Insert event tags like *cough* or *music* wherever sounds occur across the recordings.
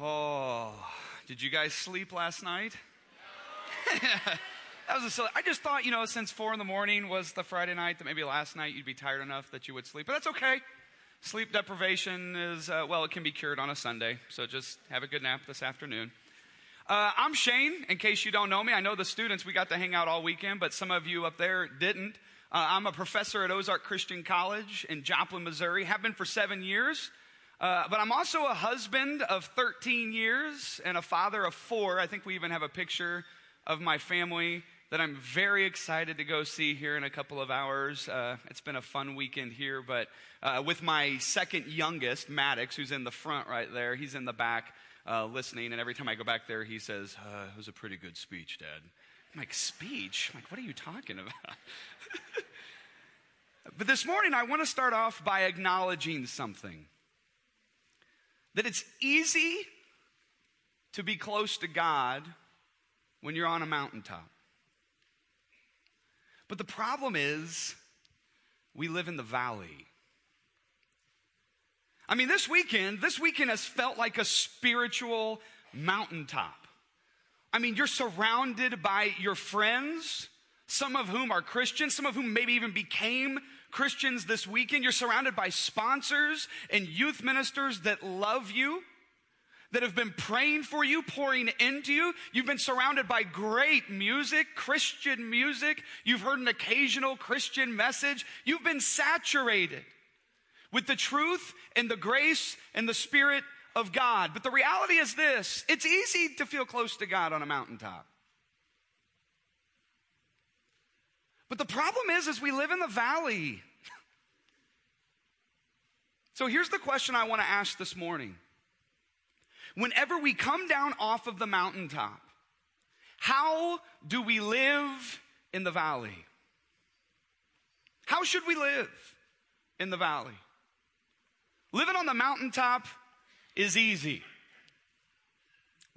Oh, did you guys sleep last night? *laughs* that was a silly. I just thought, you know, since four in the morning was the Friday night, that maybe last night you'd be tired enough that you would sleep. But that's okay. Sleep deprivation is, uh, well, it can be cured on a Sunday. So just have a good nap this afternoon. Uh, I'm Shane, in case you don't know me. I know the students, we got to hang out all weekend, but some of you up there didn't. Uh, I'm a professor at Ozark Christian College in Joplin, Missouri. Have been for seven years. Uh, but I'm also a husband of 13 years and a father of four. I think we even have a picture of my family that I'm very excited to go see here in a couple of hours. Uh, it's been a fun weekend here, but uh, with my second youngest, Maddox, who's in the front right there, he's in the back uh, listening, and every time I go back there, he says, uh, It was a pretty good speech, Dad. I'm like, Speech? I'm like, what are you talking about? *laughs* but this morning, I want to start off by acknowledging something that it's easy to be close to God when you're on a mountaintop. But the problem is, we live in the valley. I mean, this weekend, this weekend has felt like a spiritual mountaintop. I mean, you're surrounded by your friends, some of whom are Christians, some of whom maybe even became Christians this weekend. You're surrounded by sponsors and youth ministers that love you, that have been praying for you, pouring into you. You've been surrounded by great music, Christian music. You've heard an occasional Christian message. You've been saturated with the truth and the grace and the Spirit of God. But the reality is this it's easy to feel close to God on a mountaintop. But the problem is, is we live in the valley. *laughs* so here's the question I want to ask this morning. Whenever we come down off of the mountaintop, how do we live in the valley? How should we live in the valley? Living on the mountaintop is easy.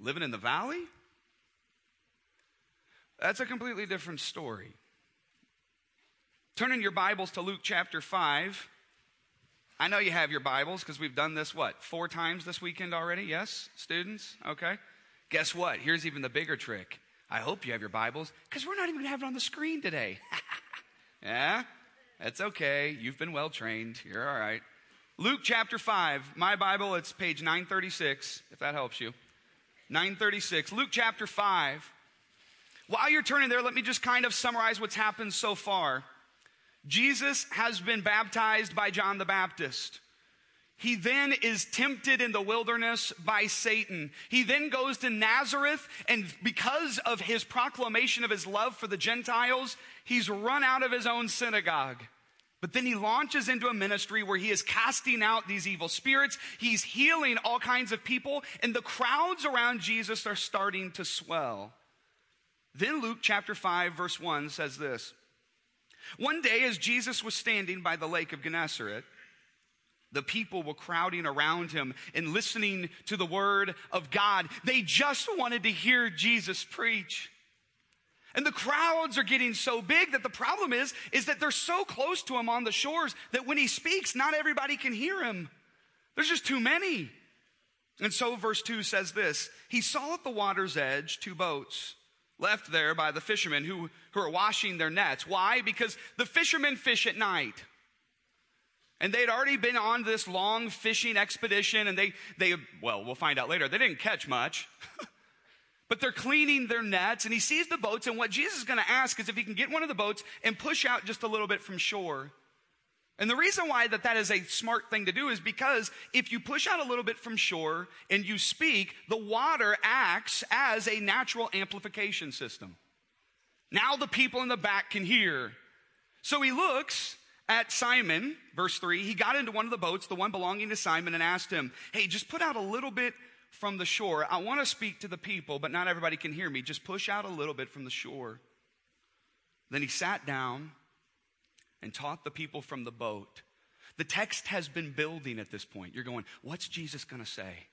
Living in the valley? That's a completely different story. Turn in your Bibles to Luke chapter 5. I know you have your Bibles because we've done this, what, four times this weekend already? Yes, students? Okay. Guess what? Here's even the bigger trick. I hope you have your Bibles because we're not even going to have it on the screen today. *laughs* yeah? That's okay. You've been well trained. You're all right. Luke chapter 5. My Bible, it's page 936, if that helps you. 936. Luke chapter 5. While you're turning there, let me just kind of summarize what's happened so far. Jesus has been baptized by John the Baptist. He then is tempted in the wilderness by Satan. He then goes to Nazareth, and because of his proclamation of his love for the Gentiles, he's run out of his own synagogue. But then he launches into a ministry where he is casting out these evil spirits. He's healing all kinds of people, and the crowds around Jesus are starting to swell. Then Luke chapter 5, verse 1 says this one day, as Jesus was standing by the lake of Gennesaret, the people were crowding around him and listening to the word of God. They just wanted to hear Jesus preach. And the crowds are getting so big that the problem is, is that they're so close to him on the shores that when he speaks, not everybody can hear him. There's just too many. And so verse 2 says this He saw at the water's edge two boats left there by the fishermen who, who are washing their nets. Why? Because the fishermen fish at night. And they'd already been on this long fishing expedition, and they, they well, we'll find out later, they didn't catch much. *laughs* but they're cleaning their nets, and he sees the boats, and what Jesus is going to ask is if he can get one of the boats and push out just a little bit from shore. And the reason why that that is a smart thing to do is because if you push out a little bit from shore and you speak, the water acts as a natural amplification system. Now the people in the back can hear. So he looks at Simon, verse 3. He got into one of the boats, the one belonging to Simon, and asked him, Hey, just put out a little bit from the shore. I want to speak to the people, but not everybody can hear me. Just push out a little bit from the shore. Then he sat down and taught the people from the boat. The text has been building at this point. You're going, what's Jesus going to say?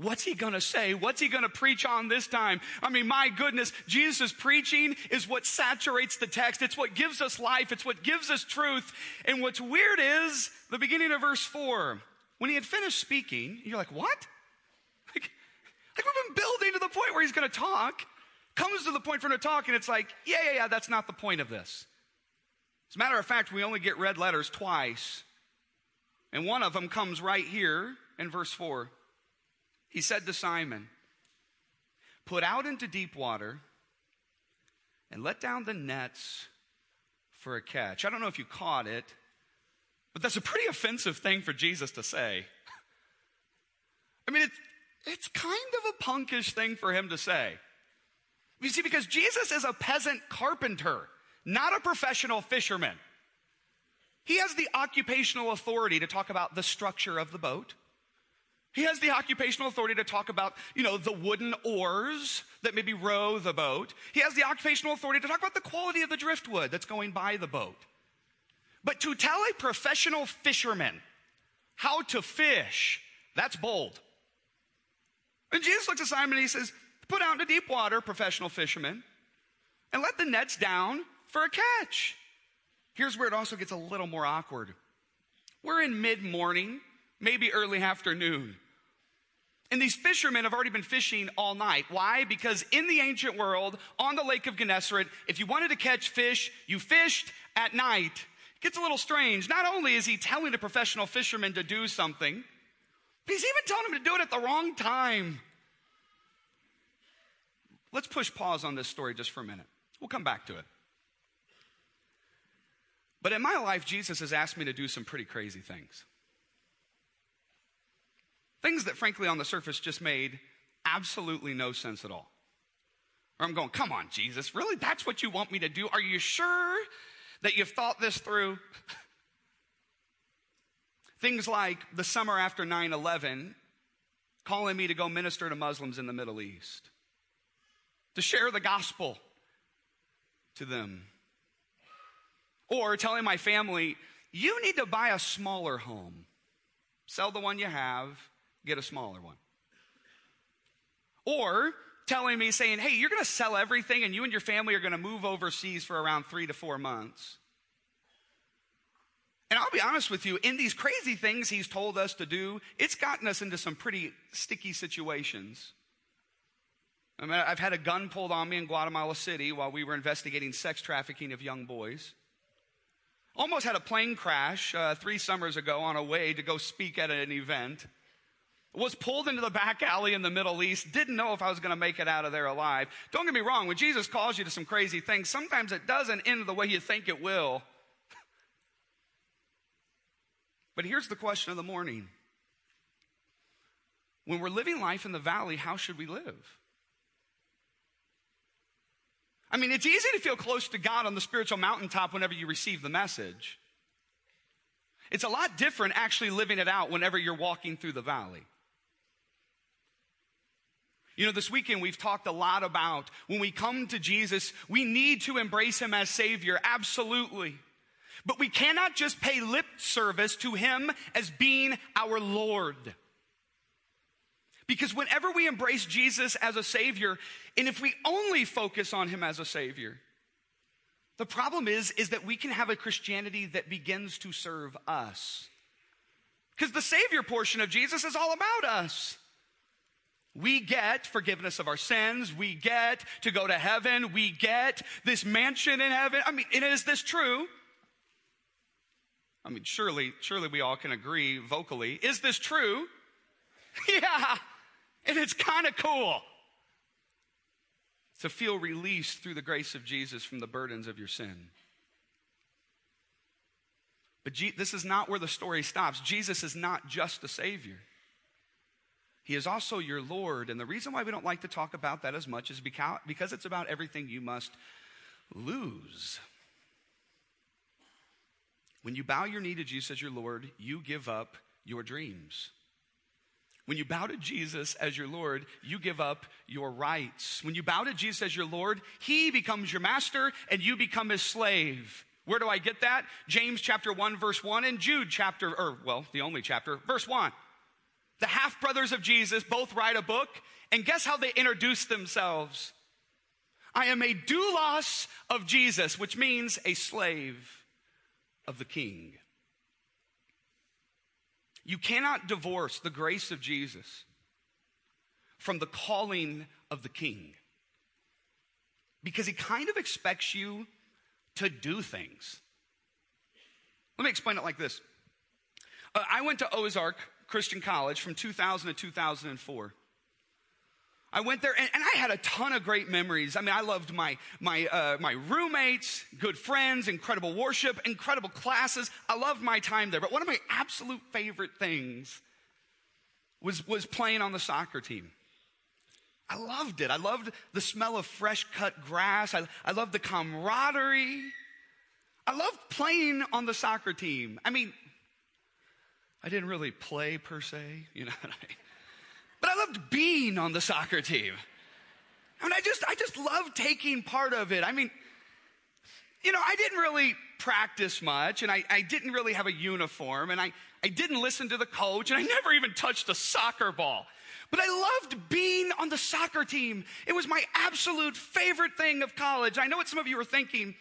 What's he going to say? What's he going to preach on this time? I mean, my goodness, Jesus' preaching is what saturates the text. It's what gives us life. It's what gives us truth. And what's weird is the beginning of verse 4. When he had finished speaking, you're like, what? Like, like we've been building to the point where he's going to talk, comes to the point for him to talk, and it's like, yeah, yeah, yeah, that's not the point of this. As a matter of fact, we only get red letters twice. And one of them comes right here in verse 4. He said to Simon, Put out into deep water and let down the nets for a catch. I don't know if you caught it, but that's a pretty offensive thing for Jesus to say. I mean, it's, it's kind of a punkish thing for him to say. You see, because Jesus is a peasant carpenter, not a professional fisherman. He has the occupational authority to talk about the structure of the boat. He has the occupational authority to talk about, you know, the wooden oars that maybe row the boat. He has the occupational authority to talk about the quality of the driftwood that's going by the boat. But to tell a professional fisherman how to fish, that's bold. And Jesus looks at Simon and he says, Put out into deep water, professional fisherman, and let the nets down for a catch. Here's where it also gets a little more awkward. We're in mid morning, maybe early afternoon. And these fishermen have already been fishing all night. Why? Because in the ancient world, on the Lake of Gennesaret, if you wanted to catch fish, you fished at night. It gets a little strange. Not only is he telling a professional fisherman to do something, but he's even telling him to do it at the wrong time. Let's push pause on this story just for a minute. We'll come back to it. But in my life, Jesus has asked me to do some pretty crazy things. Things that, frankly, on the surface just made absolutely no sense at all. Or I'm going, come on, Jesus, really? That's what you want me to do? Are you sure that you've thought this through? *laughs* Things like the summer after 9 11, calling me to go minister to Muslims in the Middle East, to share the gospel to them. Or telling my family, you need to buy a smaller home, sell the one you have, get a smaller one. Or telling me, saying, hey, you're going to sell everything and you and your family are going to move overseas for around three to four months. And I'll be honest with you, in these crazy things he's told us to do, it's gotten us into some pretty sticky situations. I mean, I've had a gun pulled on me in Guatemala City while we were investigating sex trafficking of young boys. Almost had a plane crash uh, three summers ago on a way to go speak at an event was pulled into the back alley in the Middle East, didn't know if I was going to make it out of there alive. Don't get me wrong, when Jesus calls you to some crazy things, sometimes it doesn't end the way you think it will. *laughs* but here's the question of the morning When we're living life in the valley, how should we live? I mean, it's easy to feel close to God on the spiritual mountaintop whenever you receive the message. It's a lot different actually living it out whenever you're walking through the valley. You know, this weekend we've talked a lot about when we come to Jesus, we need to embrace him as Savior, absolutely. But we cannot just pay lip service to him as being our Lord. Because whenever we embrace Jesus as a Savior, and if we only focus on him as a Savior, the problem is, is that we can have a Christianity that begins to serve us. Because the Savior portion of Jesus is all about us. We get forgiveness of our sins. We get to go to heaven. We get this mansion in heaven. I mean, is this true? I mean, surely, surely we all can agree vocally. Is this true? *laughs* yeah. And it's kind of cool to feel released through the grace of Jesus from the burdens of your sin. But G- this is not where the story stops. Jesus is not just a Savior. He is also your Lord. And the reason why we don't like to talk about that as much is because it's about everything you must lose. When you bow your knee to Jesus as your Lord, you give up your dreams. When you bow to Jesus as your Lord, you give up your rights. When you bow to Jesus as your Lord, He becomes your master and you become His slave. Where do I get that? James chapter 1, verse 1, and Jude chapter, or well, the only chapter, verse 1 the half brothers of Jesus both write a book, and guess how they introduce themselves? I am a doulos of Jesus, which means a slave of the king. You cannot divorce the grace of Jesus from the calling of the king. Because he kind of expects you to do things. Let me explain it like this uh, I went to Ozark Christian College from 2000 to 2004. I went there and, and, I had a ton of great memories. I mean, I loved my, my, uh, my roommates, good friends, incredible worship, incredible classes. I loved my time there. But one of my absolute favorite things was, was playing on the soccer team. I loved it. I loved the smell of fresh cut grass. I, I loved the camaraderie. I loved playing on the soccer team. I mean, I didn't really play per se, you know. But I loved being on the soccer team. I mean, I just, I just loved taking part of it. I mean, you know, I didn't really practice much and I, I didn't really have a uniform and I, I didn't listen to the coach and I *laughs* never even touched a soccer ball. But I loved being on the soccer team. It was my absolute favorite thing of college. I know what some of you are thinking.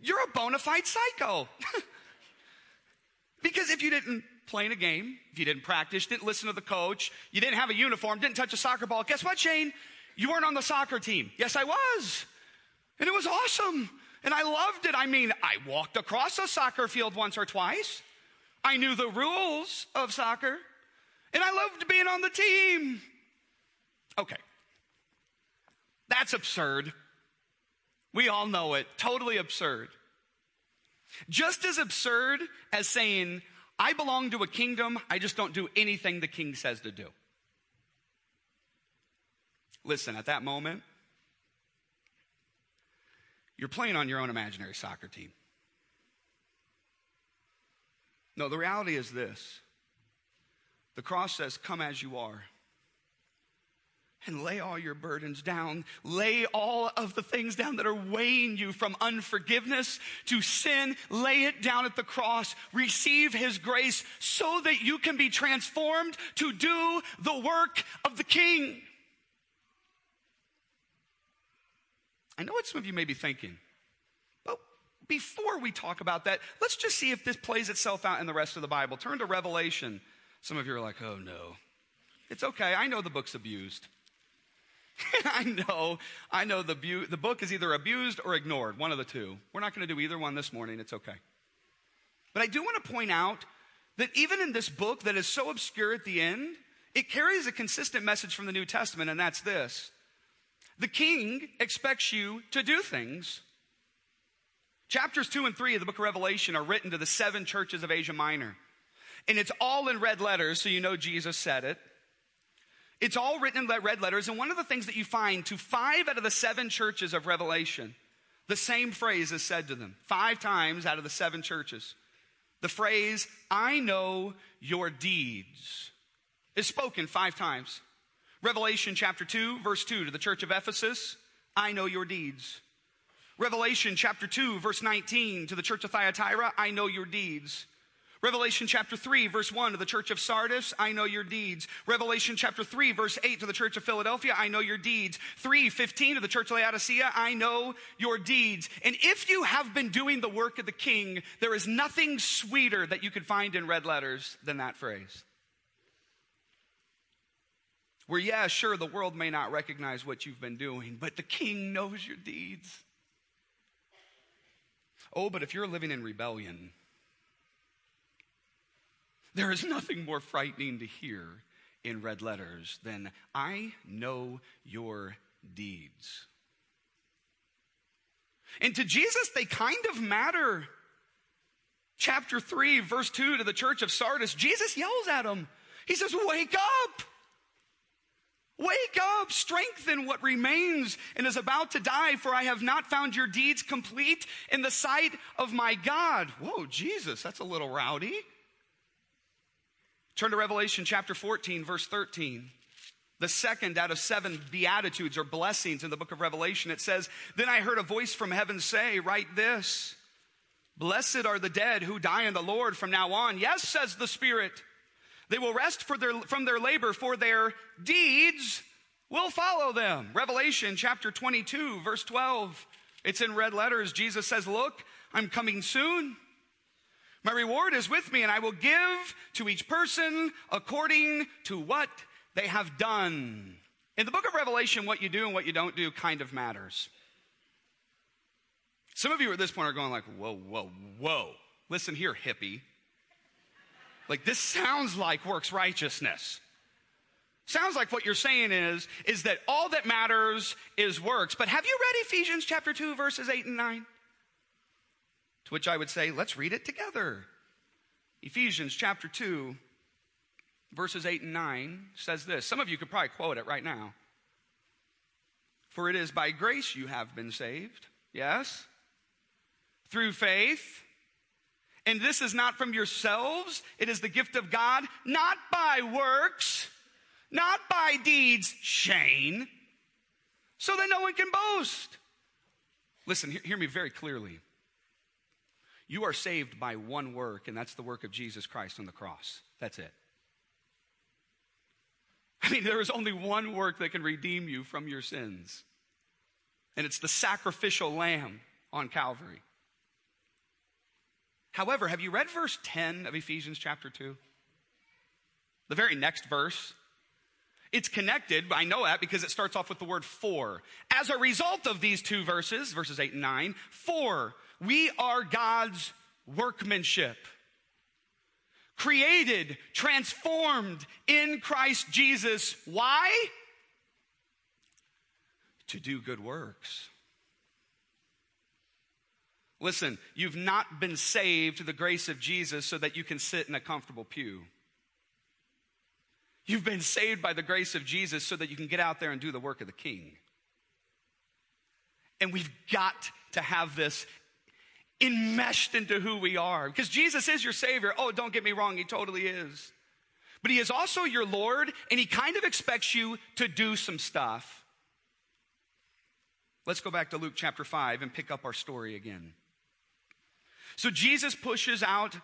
You're a bona fide psycho. *laughs* because if you didn't playing a game, if you didn't practice, didn't listen to the coach, you didn't have a uniform, didn't touch a soccer ball, guess what, Shane? You weren't on the soccer team. Yes, I was. And it was awesome. And I loved it. I mean, I walked across a soccer field once or twice. I knew the rules of soccer. And I loved being on the team. Okay. That's absurd. We all know it. Totally absurd. Just as absurd as saying, I belong to a kingdom, I just don't do anything the king says to do. Listen, at that moment, you're playing on your own imaginary soccer team. No, the reality is this the cross says, Come as you are and lay all your burdens down. Lay all of the things down that are weighing you from unforgiveness to sin. Lay it down at the cross. Receive His grace so that you can be transformed to do the work of the King. I know what some of you may be thinking, but before we talk about that, let's just see if this plays itself out in the rest of the Bible. Turn to Revelation. Some of you are like, oh no. It's okay. I know the book's abused. *laughs* I know, I know the, bu- the book is either abused or ignored, one of the two. We're not going to do either one this morning, it's okay. But I do want to point out that even in this book that is so obscure at the end, it carries a consistent message from the New Testament, and that's this The king expects you to do things. Chapters 2 and 3 of the book of Revelation are written to the seven churches of Asia Minor. And it's all in red letters, so you know Jesus said it. It's all written in red letters. And one of the things that you find to five out of the seven churches of Revelation, the same phrase is said to them five times out of the seven churches. The phrase, I know your deeds, is spoken five times. Revelation chapter 2, verse 2 to the church of Ephesus, I know your deeds. Revelation chapter 2, verse 19 to the church of Thyatira, I know your deeds. Revelation chapter 3, verse 1 to the church of Sardis, I know your deeds. Revelation chapter 3, verse 8 to the church of Philadelphia, I know your deeds. 3, 15 to the church of Laodicea, I know your deeds. And if you have been doing the work of the king, there is nothing sweeter that you could find in red letters than that phrase. Where, yeah, sure, the world may not recognize what you've been doing, but the king knows your deeds. Oh, but if you're living in rebellion, there is nothing more frightening to hear in red letters than, I know your deeds. And to Jesus, they kind of matter. Chapter 3, verse 2 to the church of Sardis, Jesus yells at them. He says, Wake up! Wake up, strengthen what remains and is about to die, for I have not found your deeds complete in the sight of my God. Whoa, Jesus, that's a little rowdy. Turn to Revelation chapter 14, verse 13. The second out of seven beatitudes or blessings in the book of Revelation. It says, Then I heard a voice from heaven say, Write this Blessed are the dead who die in the Lord from now on. Yes, says the Spirit. They will rest their, from their labor, for their deeds will follow them. Revelation chapter 22, verse 12. It's in red letters. Jesus says, Look, I'm coming soon. My reward is with me, and I will give to each person according to what they have done. In the book of Revelation, what you do and what you don't do kind of matters. Some of you at this point are going like, whoa, whoa, whoa. Listen here, hippie. Like this sounds like works righteousness. Sounds like what you're saying is, is that all that matters is works. But have you read Ephesians chapter 2, verses 8 and 9? To which I would say, let's read it together. Ephesians chapter 2, verses 8 and 9 says this. Some of you could probably quote it right now. For it is by grace you have been saved. Yes? Through faith. And this is not from yourselves, it is the gift of God, not by works, not by deeds, Shane, so that no one can boast. Listen, hear, hear me very clearly. You are saved by one work, and that's the work of Jesus Christ on the cross. That's it. I mean, there is only one work that can redeem you from your sins, and it's the sacrificial lamb on Calvary. However, have you read verse 10 of Ephesians chapter 2? The very next verse. It's connected, I know that because it starts off with the word for. As a result of these two verses, verses 8 and 9, for we are God's workmanship created, transformed in Christ Jesus. Why? To do good works. Listen, you've not been saved to the grace of Jesus so that you can sit in a comfortable pew. You've been saved by the grace of Jesus so that you can get out there and do the work of the king. And we've got to have this enmeshed into who we are. Because Jesus is your Savior. Oh, don't get me wrong, He totally is. But He is also your Lord, and He kind of expects you to do some stuff. Let's go back to Luke chapter 5 and pick up our story again. So Jesus pushes out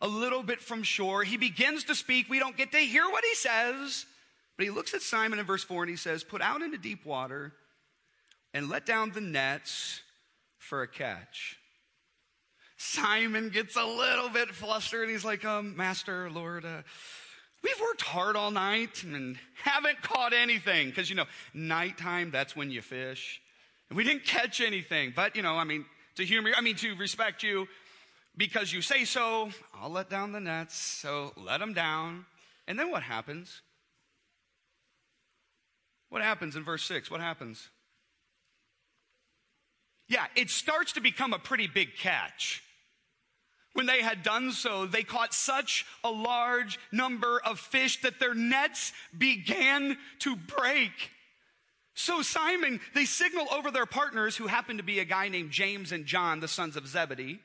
a little bit from shore. He begins to speak. We don't get to hear what he says, but he looks at Simon in verse 4 and he says, Put out into deep water and let down the nets for a catch. Simon gets a little bit flustered. and He's like, um, Master, Lord, uh, we've worked hard all night and haven't caught anything. Because, you know, nighttime, that's when you fish. And we didn't catch anything. But, you know, I mean, to humor, I mean, to respect you, because you say so, I'll let down the nets. So let them down. And then what happens? What happens in verse 6? What happens? Yeah, it starts to become a pretty big catch. When they had done so, they caught such a large number of fish that their nets began to break. So Simon, they signal over their partners, who happened to be a guy named James and John, the sons of Zebedee.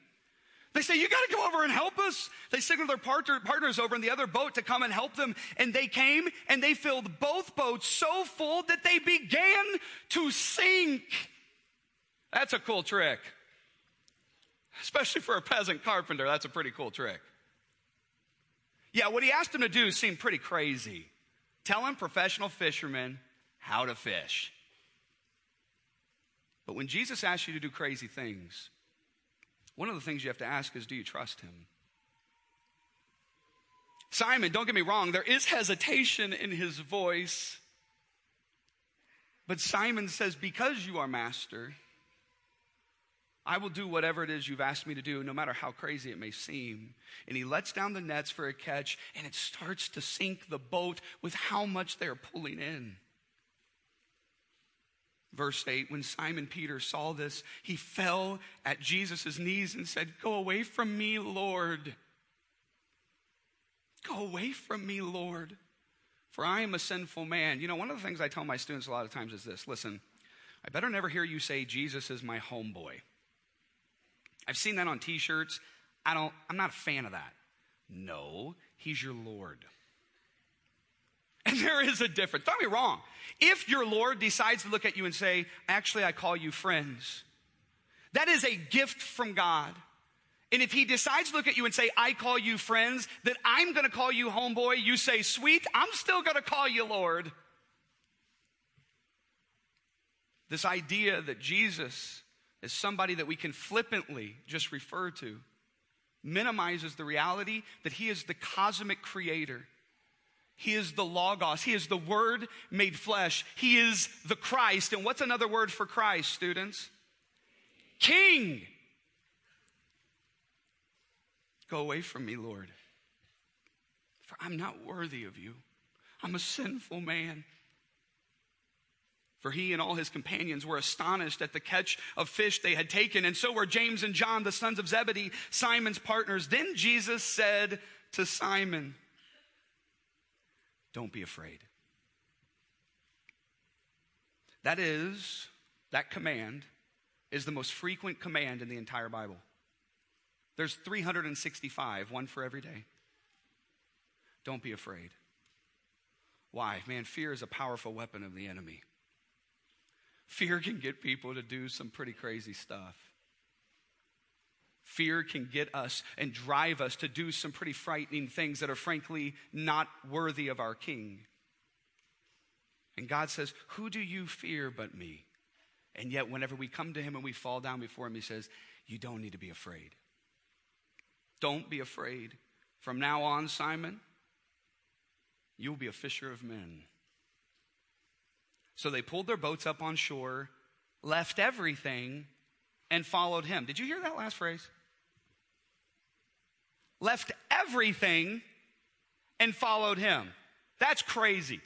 They say, You got to go over and help us. They signaled their partner, partners over in the other boat to come and help them. And they came and they filled both boats so full that they began to sink. That's a cool trick. Especially for a peasant carpenter, that's a pretty cool trick. Yeah, what he asked him to do seemed pretty crazy. Telling professional fishermen how to fish. But when Jesus asks you to do crazy things, one of the things you have to ask is do you trust him? Simon, don't get me wrong, there is hesitation in his voice. But Simon says, Because you are master, I will do whatever it is you've asked me to do, no matter how crazy it may seem. And he lets down the nets for a catch, and it starts to sink the boat with how much they're pulling in. Verse 8 When Simon Peter saw this, he fell at Jesus' knees and said, Go away from me, Lord. Go away from me, Lord, for I am a sinful man. You know, one of the things I tell my students a lot of times is this listen, I better never hear you say, Jesus is my homeboy. I've seen that on t shirts. I don't, I'm not a fan of that. No, he's your Lord. *laughs* There is a difference. Don't be wrong. If your Lord decides to look at you and say, Actually, I call you friends, that is a gift from God. And if he decides to look at you and say, I call you friends, that I'm going to call you homeboy, you say, Sweet, I'm still going to call you Lord. This idea that Jesus is somebody that we can flippantly just refer to minimizes the reality that he is the cosmic creator He is the Logos. He is the Word made flesh. He is the Christ. And what's another word for Christ, students? King. Go away from me, Lord, for I'm not worthy of you. I'm a sinful man. For he and all his companions were astonished at the catch of fish they had taken, and so were James and John, the sons of Zebedee, Simon's partners. Then Jesus said to Simon, Don't be afraid. That is, that command is the most frequent command in the entire Bible. There's 365, one for every day. Don't be afraid. Why? Man, fear is a powerful weapon of the enemy. Fear can get people to do some pretty crazy stuff. Fear can get us and drive us to do some pretty frightening things that are frankly not worthy of our King. And God says, Who do you fear but me? And yet, whenever we come to Him and we fall down before Him, He says, You don't need to be afraid. Don't be afraid. From now on, Simon, you'll be a fisher of men. So they pulled their boats up on shore, left everything, and followed him. Did you hear that last phrase? Left everything and followed him. That's crazy.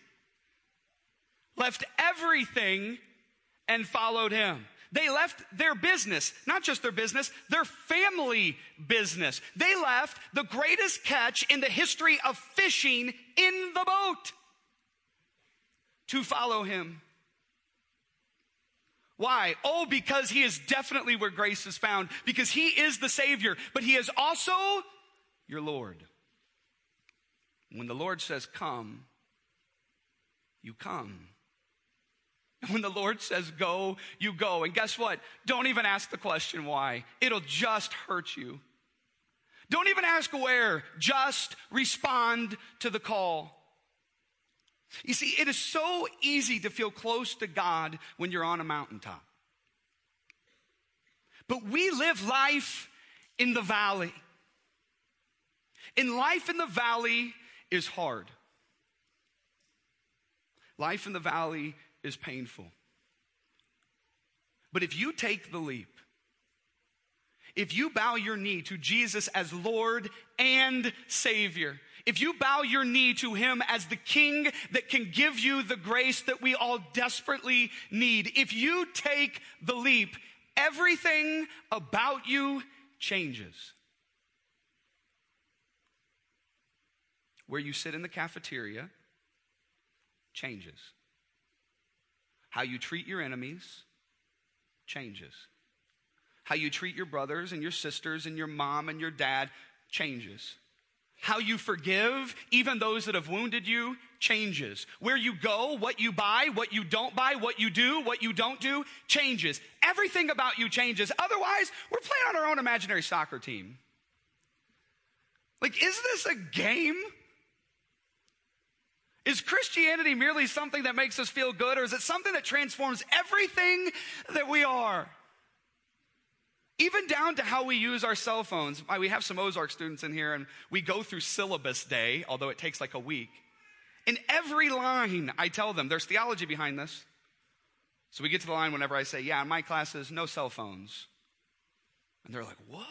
Left everything and followed him. They left their business, not just their business, their family business. They left the greatest catch in the history of fishing in the boat to follow him. Why? Oh, because he is definitely where grace is found, because he is the Savior, but he is also your Lord. When the Lord says, Come, you come. *laughs* When the Lord says go, you go. And guess what? Don't even ask the question why. It'll just hurt you. Don't even ask where. Just respond to the call. You see, it is so easy to feel close to God when you're on a mountaintop. But we live life in the valley. And life in the valley is hard. Life in the valley is painful. But if you take the leap, if you bow your knee to Jesus as Lord and Savior, if you bow your knee to Him as the King that can give you the grace that we all desperately need, if you take the leap, everything about you changes. Where you sit in the cafeteria changes. How you treat your enemies changes. How you treat your brothers and your sisters and your mom and your dad changes. How you forgive even those that have wounded you changes. Where you go, what you buy, what you don't buy, what you do, what you don't do changes. Everything about you changes. Otherwise, we're playing on our own imaginary soccer team. Like, is this a game? Is Christianity merely something that makes us feel good, or is it something that transforms everything that we are? Even down to how we use our cell phones. We have some Ozark students in here, and we go through syllabus day, although it takes like a week. In every line, I tell them there's theology behind this. So we get to the line whenever I say, Yeah, in my classes, no cell phones. And they're like, What?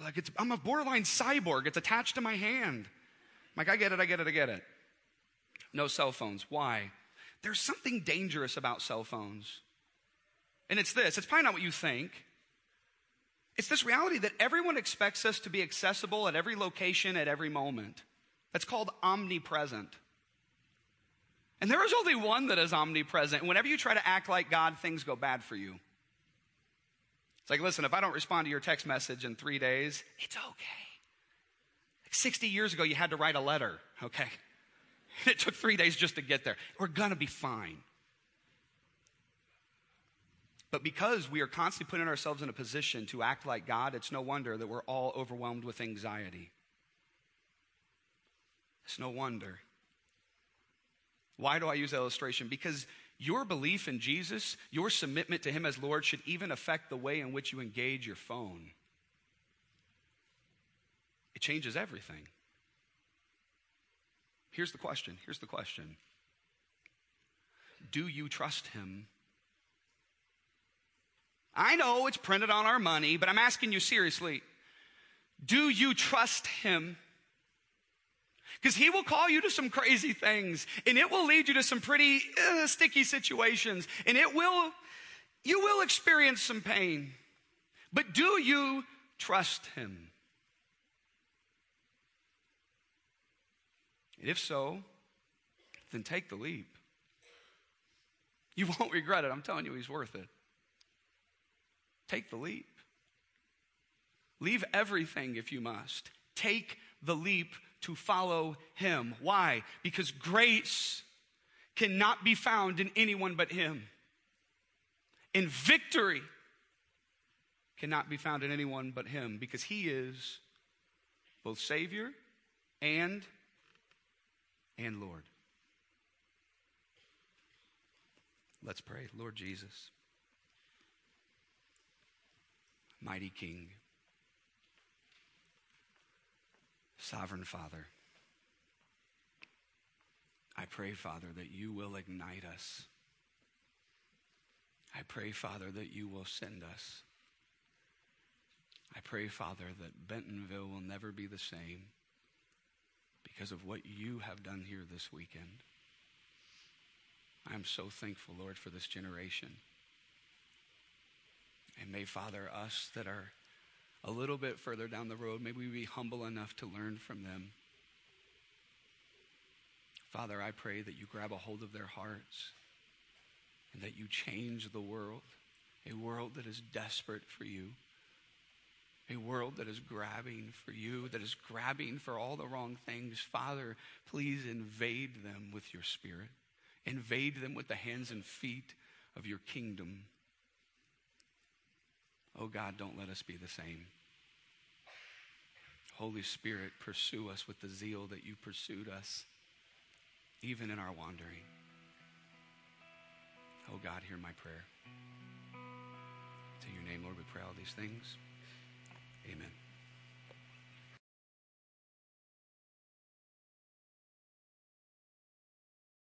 like, I'm a borderline cyborg. It's attached to my hand. I'm like, I get it, I get it, I get it no cell phones. Why? There's something dangerous about cell phones. And it's this it's probably not what you think. It's this reality that everyone expects us to be accessible at every location, at every moment. That's called omnipresent. And there is only one that is omnipresent. Whenever you try to act like God, things go bad for you. It's like, listen, if I don't respond to your text message in three days, it's okay. Like 60 years ago, you had to write a letter, okay? *laughs* It took three days just to get there. We're going to be fine. But because we are constantly putting ourselves in a position to act like God, it's no wonder that we're all overwhelmed with anxiety. It's no wonder. Why do I use that illustration? Because your belief in Jesus, your submitment to Him as Lord, should even affect the way in which you engage your phone. It changes everything. Here's the question. Here's the question. Do you trust him? I know it's printed on our money, but I'm asking you seriously. Do you trust him? Because he will call you to some crazy things and it will lead you to some pretty uh, sticky situations and it will, you will experience some pain. But do you trust him? And if so, then take the leap. You *laughs* won't regret it. I'm telling you, he's worth it. Take the leap. Leave everything if you must. Take the leap to follow him. Why? Because grace cannot be found in anyone but him. And victory cannot be found in anyone but him because he is both Savior and and Lord. Let's pray. Lord Jesus, mighty King, sovereign Father, I pray, Father, that you will ignite us. I pray, Father, that you will send us. I pray, Father, that Bentonville will never be the same because of what you have done here this weekend. I'm so thankful, Lord, for this generation. And may, Father, us that are a little bit further down the road, may we be humble enough to learn from them. Father, I pray that you grab a hold of their hearts and that you change the world, a world that is desperate for you a world that is grabbing for you, that is grabbing for all the wrong things. Father, please invade them with your spirit. Invade them with the hands and feet of your kingdom. Oh God, don't let us be the same. Holy Spirit, pursue us with the zeal that you pursued us, even in our wandering. Oh God, hear my prayer. To your name, Lord, we pray all these things. Amen.